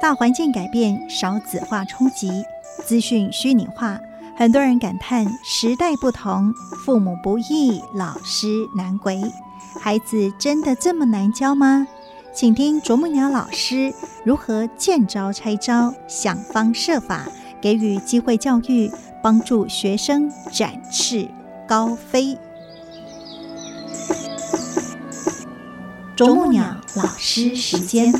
大环境改变，少子化冲击，资讯虚拟化，很多人感叹时代不同，父母不易，老师难为。孩子真的这么难教吗？请听啄木鸟老师如何见招拆招，想方设法给予机会教育，帮助学生展翅高飞。啄木鸟老师时间。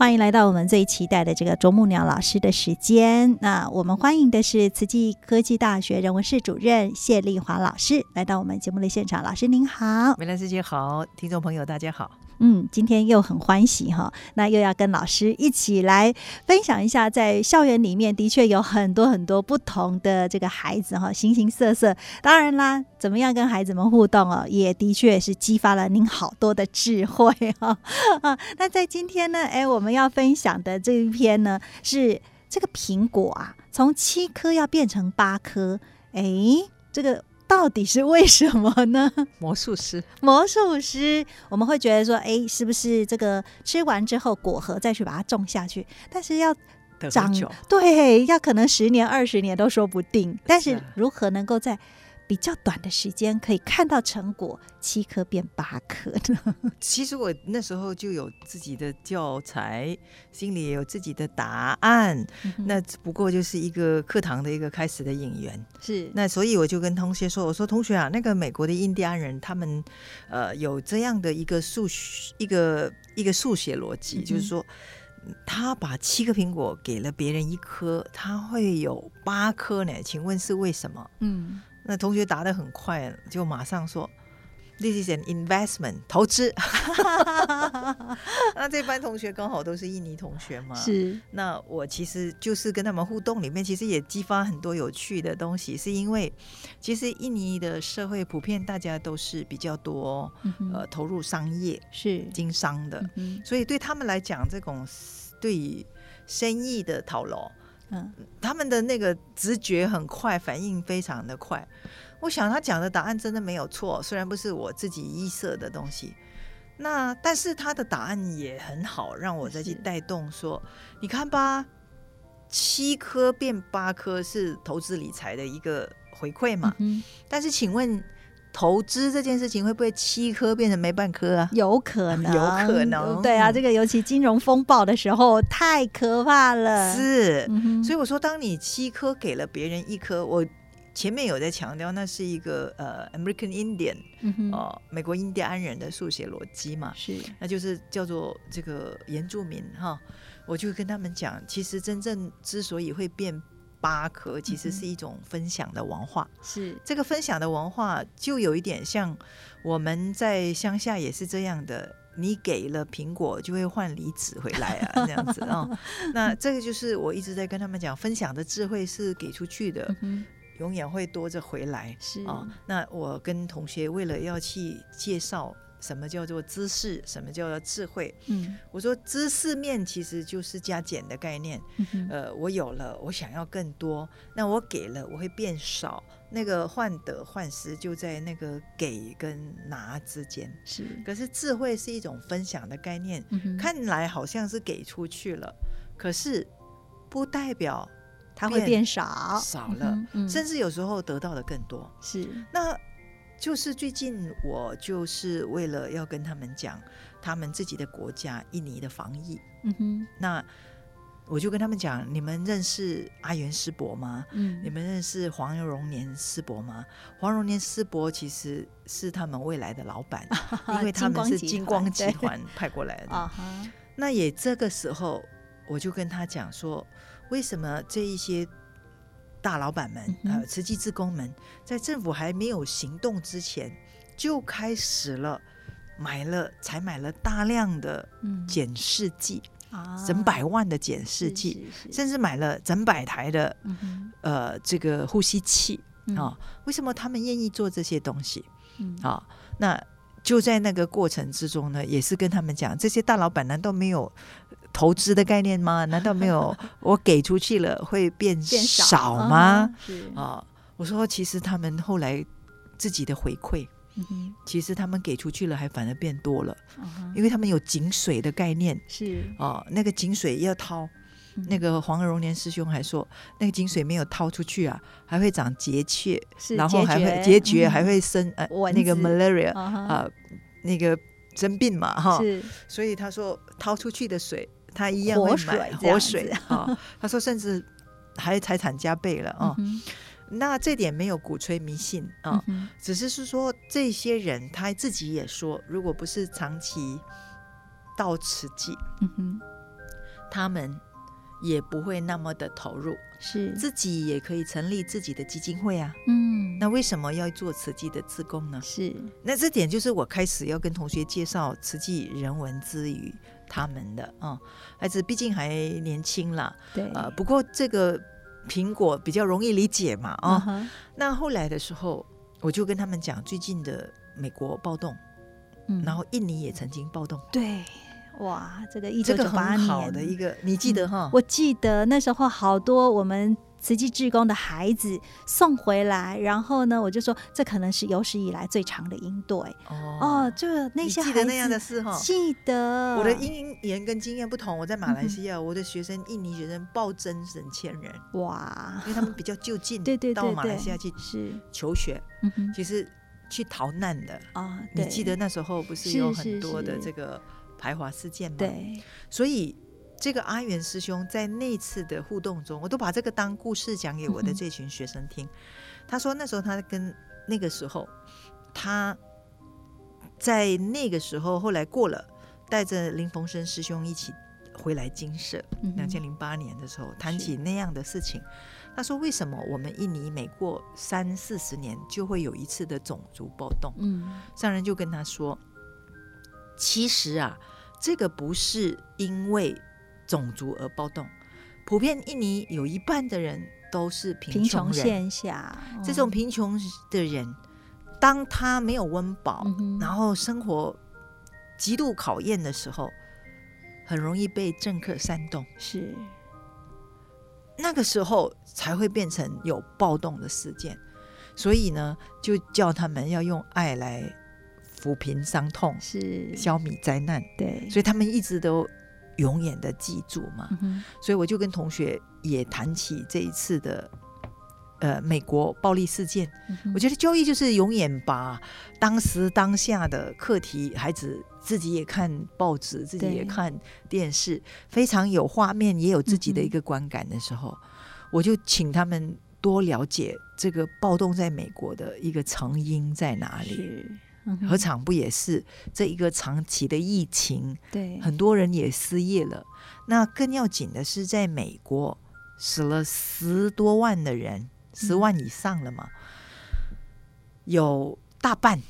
欢迎来到我们最期待的这个啄木鸟老师的时间。那我们欢迎的是慈济科技大学人文室主任谢丽华老师来到我们节目的现场。老师您好，梅兰师姐好，听众朋友大家好。嗯，今天又很欢喜哈，那又要跟老师一起来分享一下，在校园里面的确有很多很多不同的这个孩子哈，形形色色。当然啦，怎么样跟孩子们互动哦，也的确是激发了您好多的智慧哈啊。那在今天呢，哎，我们要分享的这一篇呢，是这个苹果啊，从七颗要变成八颗，哎，这个。到底是为什么呢？魔术师，魔术师，我们会觉得说，哎，是不是这个吃完之后果核再去把它种下去？但是要长，对，要可能十年、二十年都说不定。但是如何能够在？比较短的时间可以看到成果，七颗变八颗呢。其实我那时候就有自己的教材，心里也有自己的答案。那只不过就是一个课堂的一个开始的引言。是那所以我就跟同学说：“我说同学啊，那个美国的印第安人他们呃有这样的一个数学一个一个数学逻辑，就是说他把七个苹果给了别人一颗，他会有八颗呢？请问是为什么？”嗯。那同学答的很快，就马上说：“This is an investment，投资。” 那这班同学刚好都是印尼同学嘛，是。那我其实就是跟他们互动里面，其实也激发很多有趣的东西，是因为其实印尼的社会普遍大家都是比较多呃投入商业是经商的，所以对他们来讲，这种对生意的讨论。嗯，他们的那个直觉很快，反应非常的快。我想他讲的答案真的没有错，虽然不是我自己臆设的东西。那但是他的答案也很好，让我再去带动说，你看吧，七颗变八颗是投资理财的一个回馈嘛。嗯。但是请问。投资这件事情会不会七颗变成没半颗啊？有可能，有可能。对啊，这个尤其金融风暴的时候太可怕了。是，所以我说，当你七颗给了别人一颗，我前面有在强调，那是一个呃，American Indian，哦，美国印第安人的数学逻辑嘛，是，那就是叫做这个原住民哈，我就跟他们讲，其实真正之所以会变。八颗其实是一种分享的文化，是这个分享的文化就有一点像我们在乡下也是这样的，你给了苹果就会换梨子回来啊，这样子啊。那这个就是我一直在跟他们讲，分享的智慧是给出去的，永远会多着回来。是啊，那我跟同学为了要去介绍。什么叫做知识？什么叫做智慧？嗯，我说知识面其实就是加减的概念。呃，我有了，我想要更多，那我给了，我会变少。那个患得患失就在那个给跟拿之间。是，可是智慧是一种分享的概念，看来好像是给出去了，可是不代表它会变少，少了，甚至有时候得到的更多。是，那。就是最近，我就是为了要跟他们讲他们自己的国家印尼的防疫。嗯哼，那我就跟他们讲：你们认识阿元师伯吗？嗯，你们认识黄荣年师伯吗？黄荣年师伯其实是他们未来的老板，因为他们是金光集团派过来的。啊那也这个时候，我就跟他讲说，为什么这一些。大老板们，呃，慈济职工们，在政府还没有行动之前，就开始了买了，才买了大量的检视剂啊，整百万的检视剂，甚至买了整百台的呃这个呼吸器啊。为什么他们愿意做这些东西？啊，那就在那个过程之中呢，也是跟他们讲，这些大老板难道没有？投资的概念吗？难道没有？我给出去了会变少吗？啊，我说其实他们后来自己的回馈其实他们给出去了，还反而变多了，因为他们有井水的概念，是哦，那个井水要掏。那个黄荣年师兄还说，那个井水没有掏出去啊，还会长结节，然后还会结节，还会生呃那个 malaria 啊，那个生病嘛哈。所以他说掏出去的水，他一样会买活水啊。他说甚至还财产加倍了啊。那这点没有鼓吹迷信啊，只是是说这些人他自己也说，如果不是长期到此际，他们。也不会那么的投入，是自己也可以成立自己的基金会啊。嗯，那为什么要做慈济的自工呢？是，那这点就是我开始要跟同学介绍慈济人文之语他们的啊，孩子毕竟还年轻啦。对，呃，不过这个苹果比较容易理解嘛啊。那后来的时候，我就跟他们讲最近的美国暴动，嗯，然后印尼也曾经暴动，对。哇，这个一九九八年的一个，你记得哈？我记得那时候好多我们慈济志工的孩子送回来，然后呢，我就说这可能是有史以来最长的营队哦。就那些记得那样的事哈？记得。我的因缘跟经验不同，我在马来西亚，我的学生印尼学生暴增整千人哇，因为他们比较就近，对对到马来西亚去是求学，其实去逃难的啊。你记得那时候不是有很多的这个。排华事件嘛，对，所以这个阿元师兄在那次的互动中，我都把这个当故事讲给我的这群学生听。他说那时候他跟那个时候他在那个时候后来过了，带着林逢生师兄一起回来金舍，两千零八年的时候谈起那样的事情。他说为什么我们印尼每过三四十年就会有一次的种族暴动？嗯，上人就跟他说。其实啊，这个不是因为种族而暴动，普遍印尼有一半的人都是贫穷线下。这种贫穷的人，当他没有温饱，然后生活极度考验的时候，很容易被政客煽动。是那个时候才会变成有暴动的事件。所以呢，就叫他们要用爱来。抚平伤痛是。消弭灾难，对，所以他们一直都永远的记住嘛。所以我就跟同学也谈起这一次的呃美国暴力事件。我觉得教育就是永远把当时当下的课题，孩子自己也看报纸，自己也看电视，非常有画面，也有自己的一个观感的时候，我就请他们多了解这个暴动在美国的一个成因在哪里。何尝不也是这一个长期的疫情？对，很多人也失业了。那更要紧的是，在美国死了十多万的人，十万以上了嘛，有大半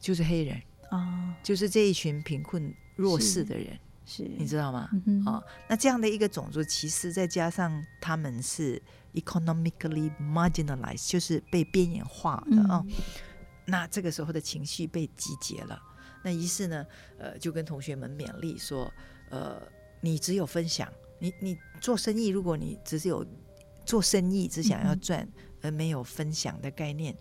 就是黑人啊，就是这一群贫困弱势的人，是你知道吗？啊，那这样的一个种族歧视，再加上他们是 economically marginalized，就是被边缘化的啊。那这个时候的情绪被集结了，那于是呢，呃，就跟同学们勉励说，呃，你只有分享，你你做生意，如果你只是有做生意只想要赚，而没有分享的概念。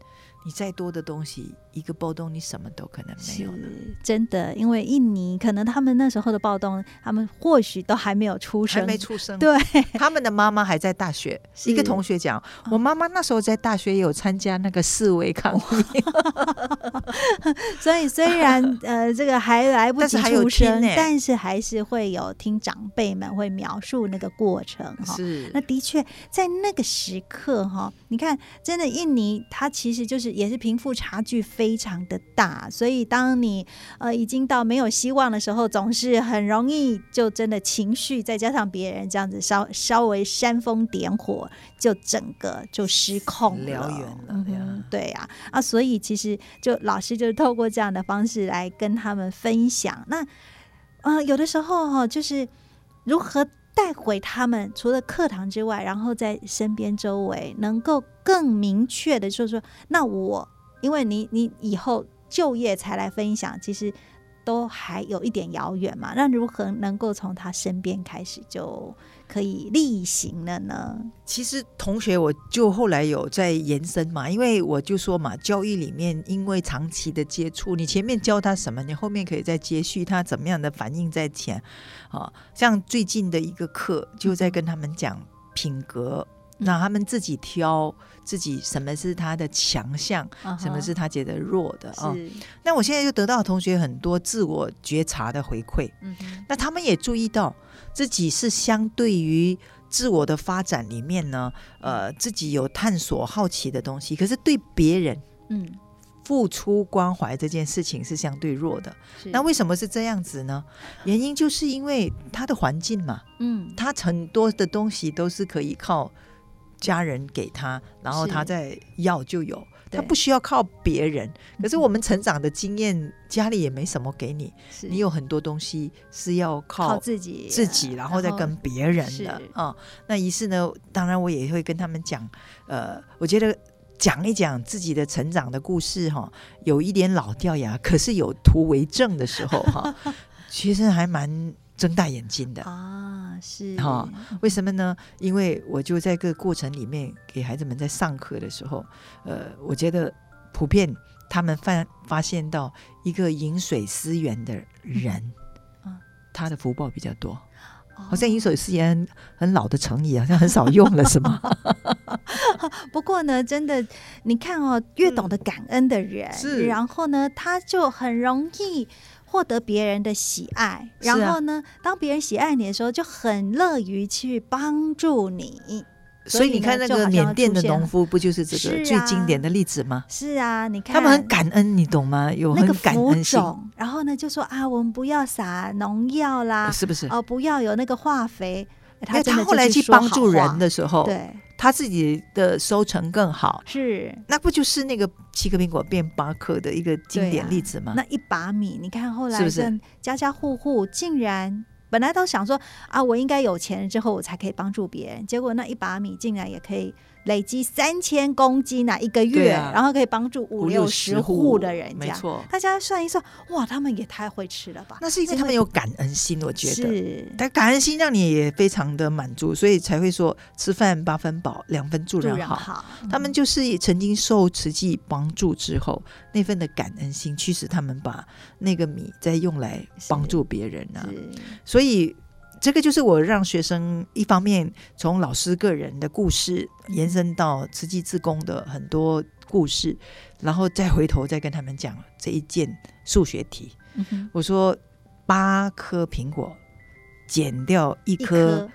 你再多的东西，一个暴动，你什么都可能没有了。真的，因为印尼可能他们那时候的暴动，他们或许都还没有出生，还没出生。对，他们的妈妈还在大学。一个同学讲，我妈妈那时候在大学也有参加那个示威抗议。所以虽然呃这个还来不及出生，但是还是会有听长辈们会描述那个过程哈。是，那的确在那个时刻哈，你看，真的印尼它其实就是。也是贫富差距非常的大，所以当你呃已经到没有希望的时候，总是很容易就真的情绪，再加上别人这样子稍稍微煽风点火，就整个就失控了。燎原了，对呀啊，所以其实就老师就是透过这样的方式来跟他们分享。那呃有的时候哈，就是如何。带回他们除了课堂之外，然后在身边周围能够更明确的，就是说，那我因为你你以后就业才来分享，其实都还有一点遥远嘛。那如何能够从他身边开始就可以例行了呢？其实同学，我就后来有在延伸嘛，因为我就说嘛，教育里面因为长期的接触，你前面教他什么，你后面可以再接续他怎么样的反应在前啊。像最近的一个课，就在跟他们讲品格。让他们自己挑自己什么是他的强项，什么是他觉得弱的啊？那我现在就得到同学很多自我觉察的回馈，嗯那他们也注意到自己是相对于自我的发展里面呢，呃，自己有探索好奇的东西，可是对别人，嗯。付出关怀这件事情是相对弱的，那为什么是这样子呢？原因就是因为他的环境嘛，嗯，他很多的东西都是可以靠。家人给他，然后他再要就有，他不需要靠别人。可是我们成长的经验，家里也没什么给你，你有很多东西是要靠自己自己，然后再跟别人的啊。那于是呢，当然我也会跟他们讲，呃，我觉得讲一讲自己的成长的故事哈，有一点老掉牙，可是有图为证的时候哈，其实还蛮。睁大眼睛的啊，是哈？为什么呢？因为我就在个过程里面给孩子们在上课的时候，呃，我觉得普遍他们发发现到一个饮水思源的人，啊，他的福报比较多。好像饮水思源很老的成语，好像很少用了，是吗？不过呢，真的，你看哦，越懂得感恩的人，然后呢，他就很容易。获得别人的喜爱，然后呢，当别人喜爱你的时候，就很乐于去帮助你。所以你看那个缅甸的农夫，不就是这个最经典的例子吗？是啊，你看他们很感恩，你懂吗？有很感恩心。然后呢，就说啊，我们不要撒农药啦，是不是？哦，不要有那个化肥。他他后来去帮助人的时候，对。他自己的收成更好，是那不就是那个七个苹果变八颗的一个经典例子吗？那一把米，你看后来是不是家家户户竟然本来都想说啊，我应该有钱了之后我才可以帮助别人，结果那一把米竟然也可以。累积三千公斤呐，一个月，然后可以帮助五六十户的人家。没错，大家算一算，哇，他们也太会吃了吧？那是因为他们有感恩心，我觉得。是，但感恩心让你也非常的满足，所以才会说吃饭八分饱，两分助人好。他们就是也曾经受慈济帮助之后，那份的感恩心驱使他们把那个米再用来帮助别人啊。所以。这个就是我让学生一方面从老师个人的故事延伸到慈济自宫的很多故事，然后再回头再跟他们讲这一件数学题。我说八颗苹果减掉一颗。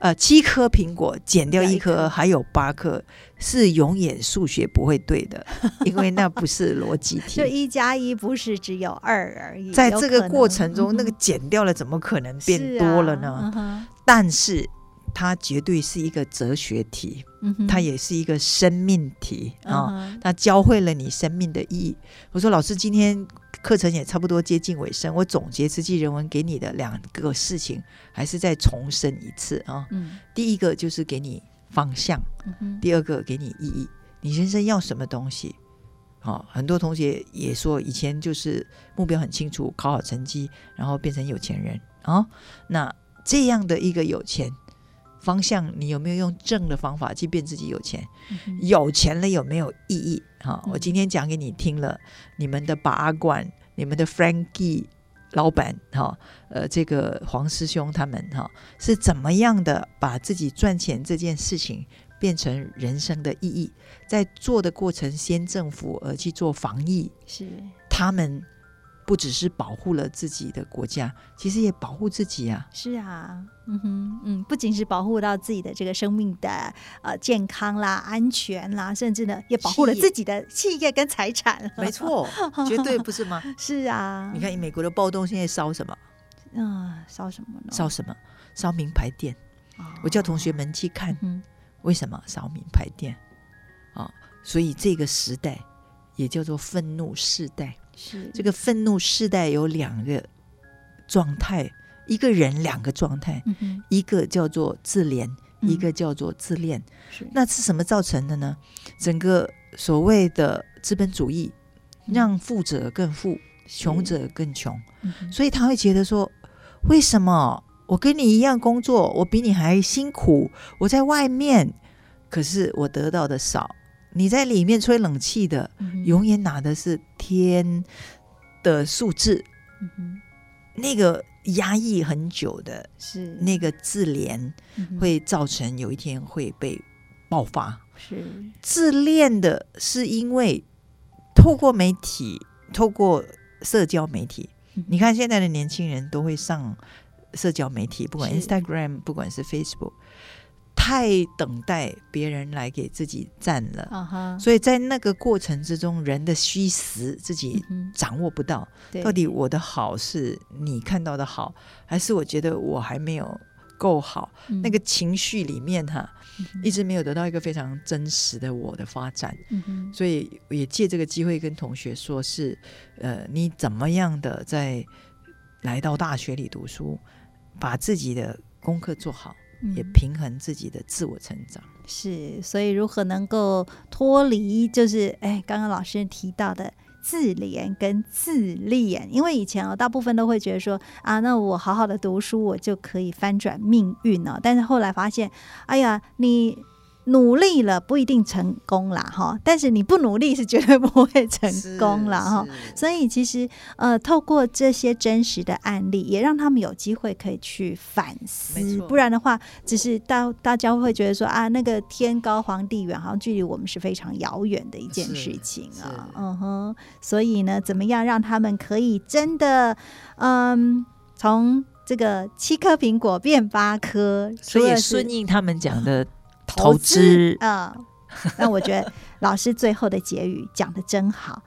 呃，七颗苹果减掉一颗，还有八颗，是永远数学不会对的，因为那不是逻辑题。就一加一不是只有二而已。在这个过程中，那个减掉了，怎么可能变多了呢？但是它绝对是一个哲学题，它也是一个生命题啊！它教会了你生命的意义。我说，老师今天。课程也差不多接近尾声，我总结慈济人文给你的两个事情，还是再重申一次啊。嗯，第一个就是给你方向，第二个给你意义。你人生要什么东西？好，很多同学也说，以前就是目标很清楚，考好成绩，然后变成有钱人啊。那这样的一个有钱方向，你有没有用正的方法去变自己有钱？有钱了有没有意义？哈，我今天讲给你听了，你们的把阿冠、你们的 Frankie 老板，哈，呃，这个黄师兄他们，哈，是怎么样的把自己赚钱这件事情变成人生的意义？在做的过程，先政府而去做防疫，是他们。不只是保护了自己的国家，其实也保护自己啊！是啊，嗯哼，嗯，不仅是保护到自己的这个生命的呃健康啦、安全啦，甚至呢，也保护了自己的企业跟财产。没错，绝对不是吗？是啊，你看美国的暴动现在烧什么？啊，烧什么呢？烧什么？烧名牌店。我叫同学们去看，嗯为什么烧名牌店？啊，所以这个时代也叫做愤怒世代。是。这个愤怒世代有两个状态，一个人两个状态，一个叫做自怜，一个叫做自恋。那是什么造成的呢？整个所谓的资本主义让富者更富，穷者更穷，所以他会觉得说，为什么我跟你一样工作，我比你还辛苦，我在外面，可是我得到的少，你在里面吹冷气的，永远拿的是天的数字，那个压抑很久的，是。那个自怜，会造成有一天会被爆发。是。自恋的，是因为透过媒体，透过社交媒体，你看现在的年轻人都会上社交媒体，不管 Instagram，不管是 Facebook，太等待别人来给自己赞了，所以在那个过程之中，人的虚实自己掌握不到，到底我的好是你看到的好，还是我觉得我还没有。够好，那个情绪里面哈，一直没有得到一个非常真实的我的发展，所以也借这个机会跟同学说，是呃，你怎么样的在来到大学里读书，把自己的功课做好，也平衡自己的自我成长。是，所以如何能够脱离，就是哎，刚刚老师提到的。自怜跟自恋，因为以前哦，大部分都会觉得说啊，那我好好的读书，我就可以翻转命运呢。但是后来发现，哎呀，你。努力了不一定成功啦，哈！但是你不努力是绝对不会成功了，哈！所以其实呃，透过这些真实的案例，也让他们有机会可以去反思。不然的话，只是大大家会觉得说啊，那个天高皇帝远，好像距离我们是非常遥远的一件事情啊。嗯哼，所以呢，怎么样让他们可以真的嗯，从这个七颗苹果变八颗？所以顺应他们讲的。投资嗯，那我觉得老师最后的结语讲的真好。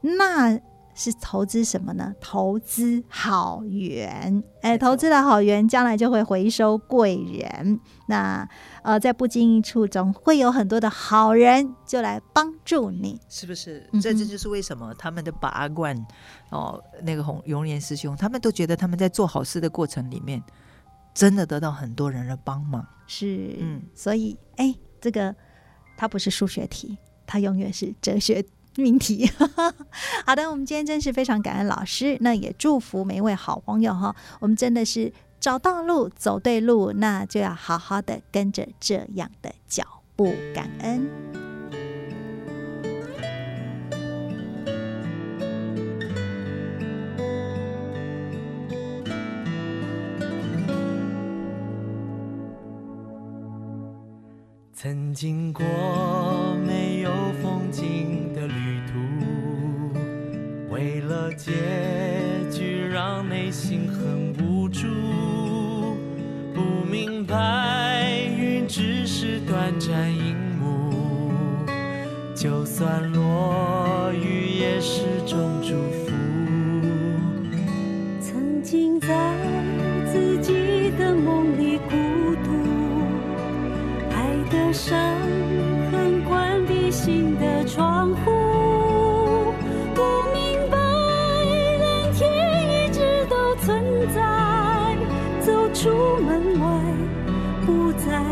那是投资什么呢？投资好缘，哎，投资的好缘，将来就会回收贵人。那呃，在不经意处中，会有很多的好人就来帮助你，是不是？这这就是为什么他们的拔罐哦，那个红永年师兄，他们都觉得他们在做好事的过程里面。真的得到很多人的帮忙，是，嗯，所以，哎，这个它不是数学题，它永远是哲学命题。好的，我们今天真是非常感恩老师，那也祝福每一位好朋友哈，我们真的是找到路，走对路，那就要好好的跟着这样的脚步，感恩。曾经过没有风景的旅途，为了结局让内心很无助。不明白云只是短暂一幕，就算落雨也是种祝福。曾经在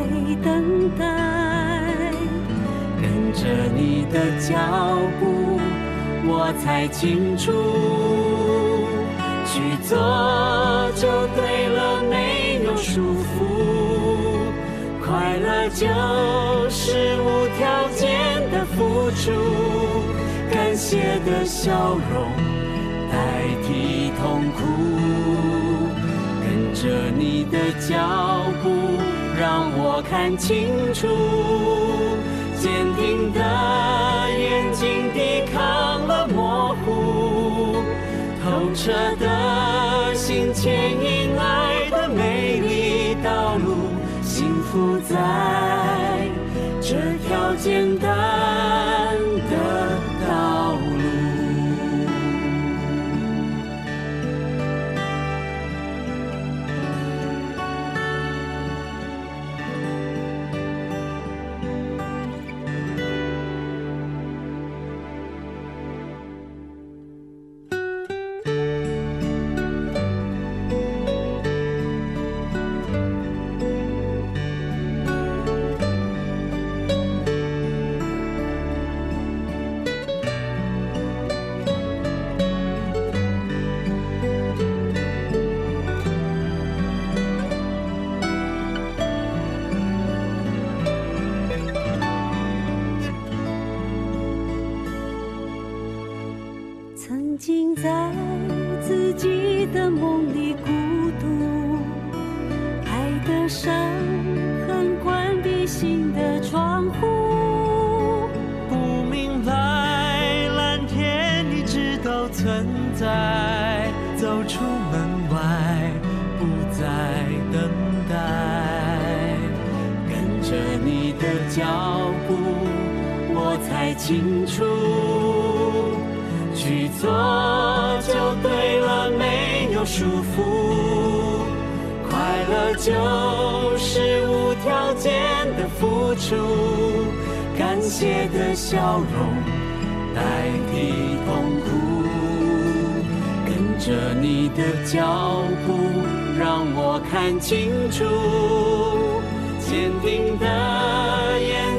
在等待，跟着你的脚步，我才清楚，去做就对了，没有束缚。快乐就是无条件的付出，感谢的笑容代替痛苦，跟着你的脚步，看清楚，坚定的眼睛抵抗了模糊，透彻的心牵引爱的美丽道路。幸福在这条简单清楚。去做就对了，没有束缚。快乐就是无条件的付出，感谢的笑容代替痛苦。跟着你的脚步，让我看清楚，坚定的眼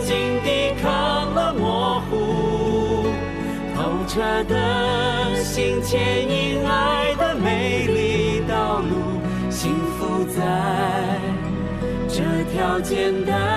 透彻的心牵引爱的美丽道路，幸福在这条简单。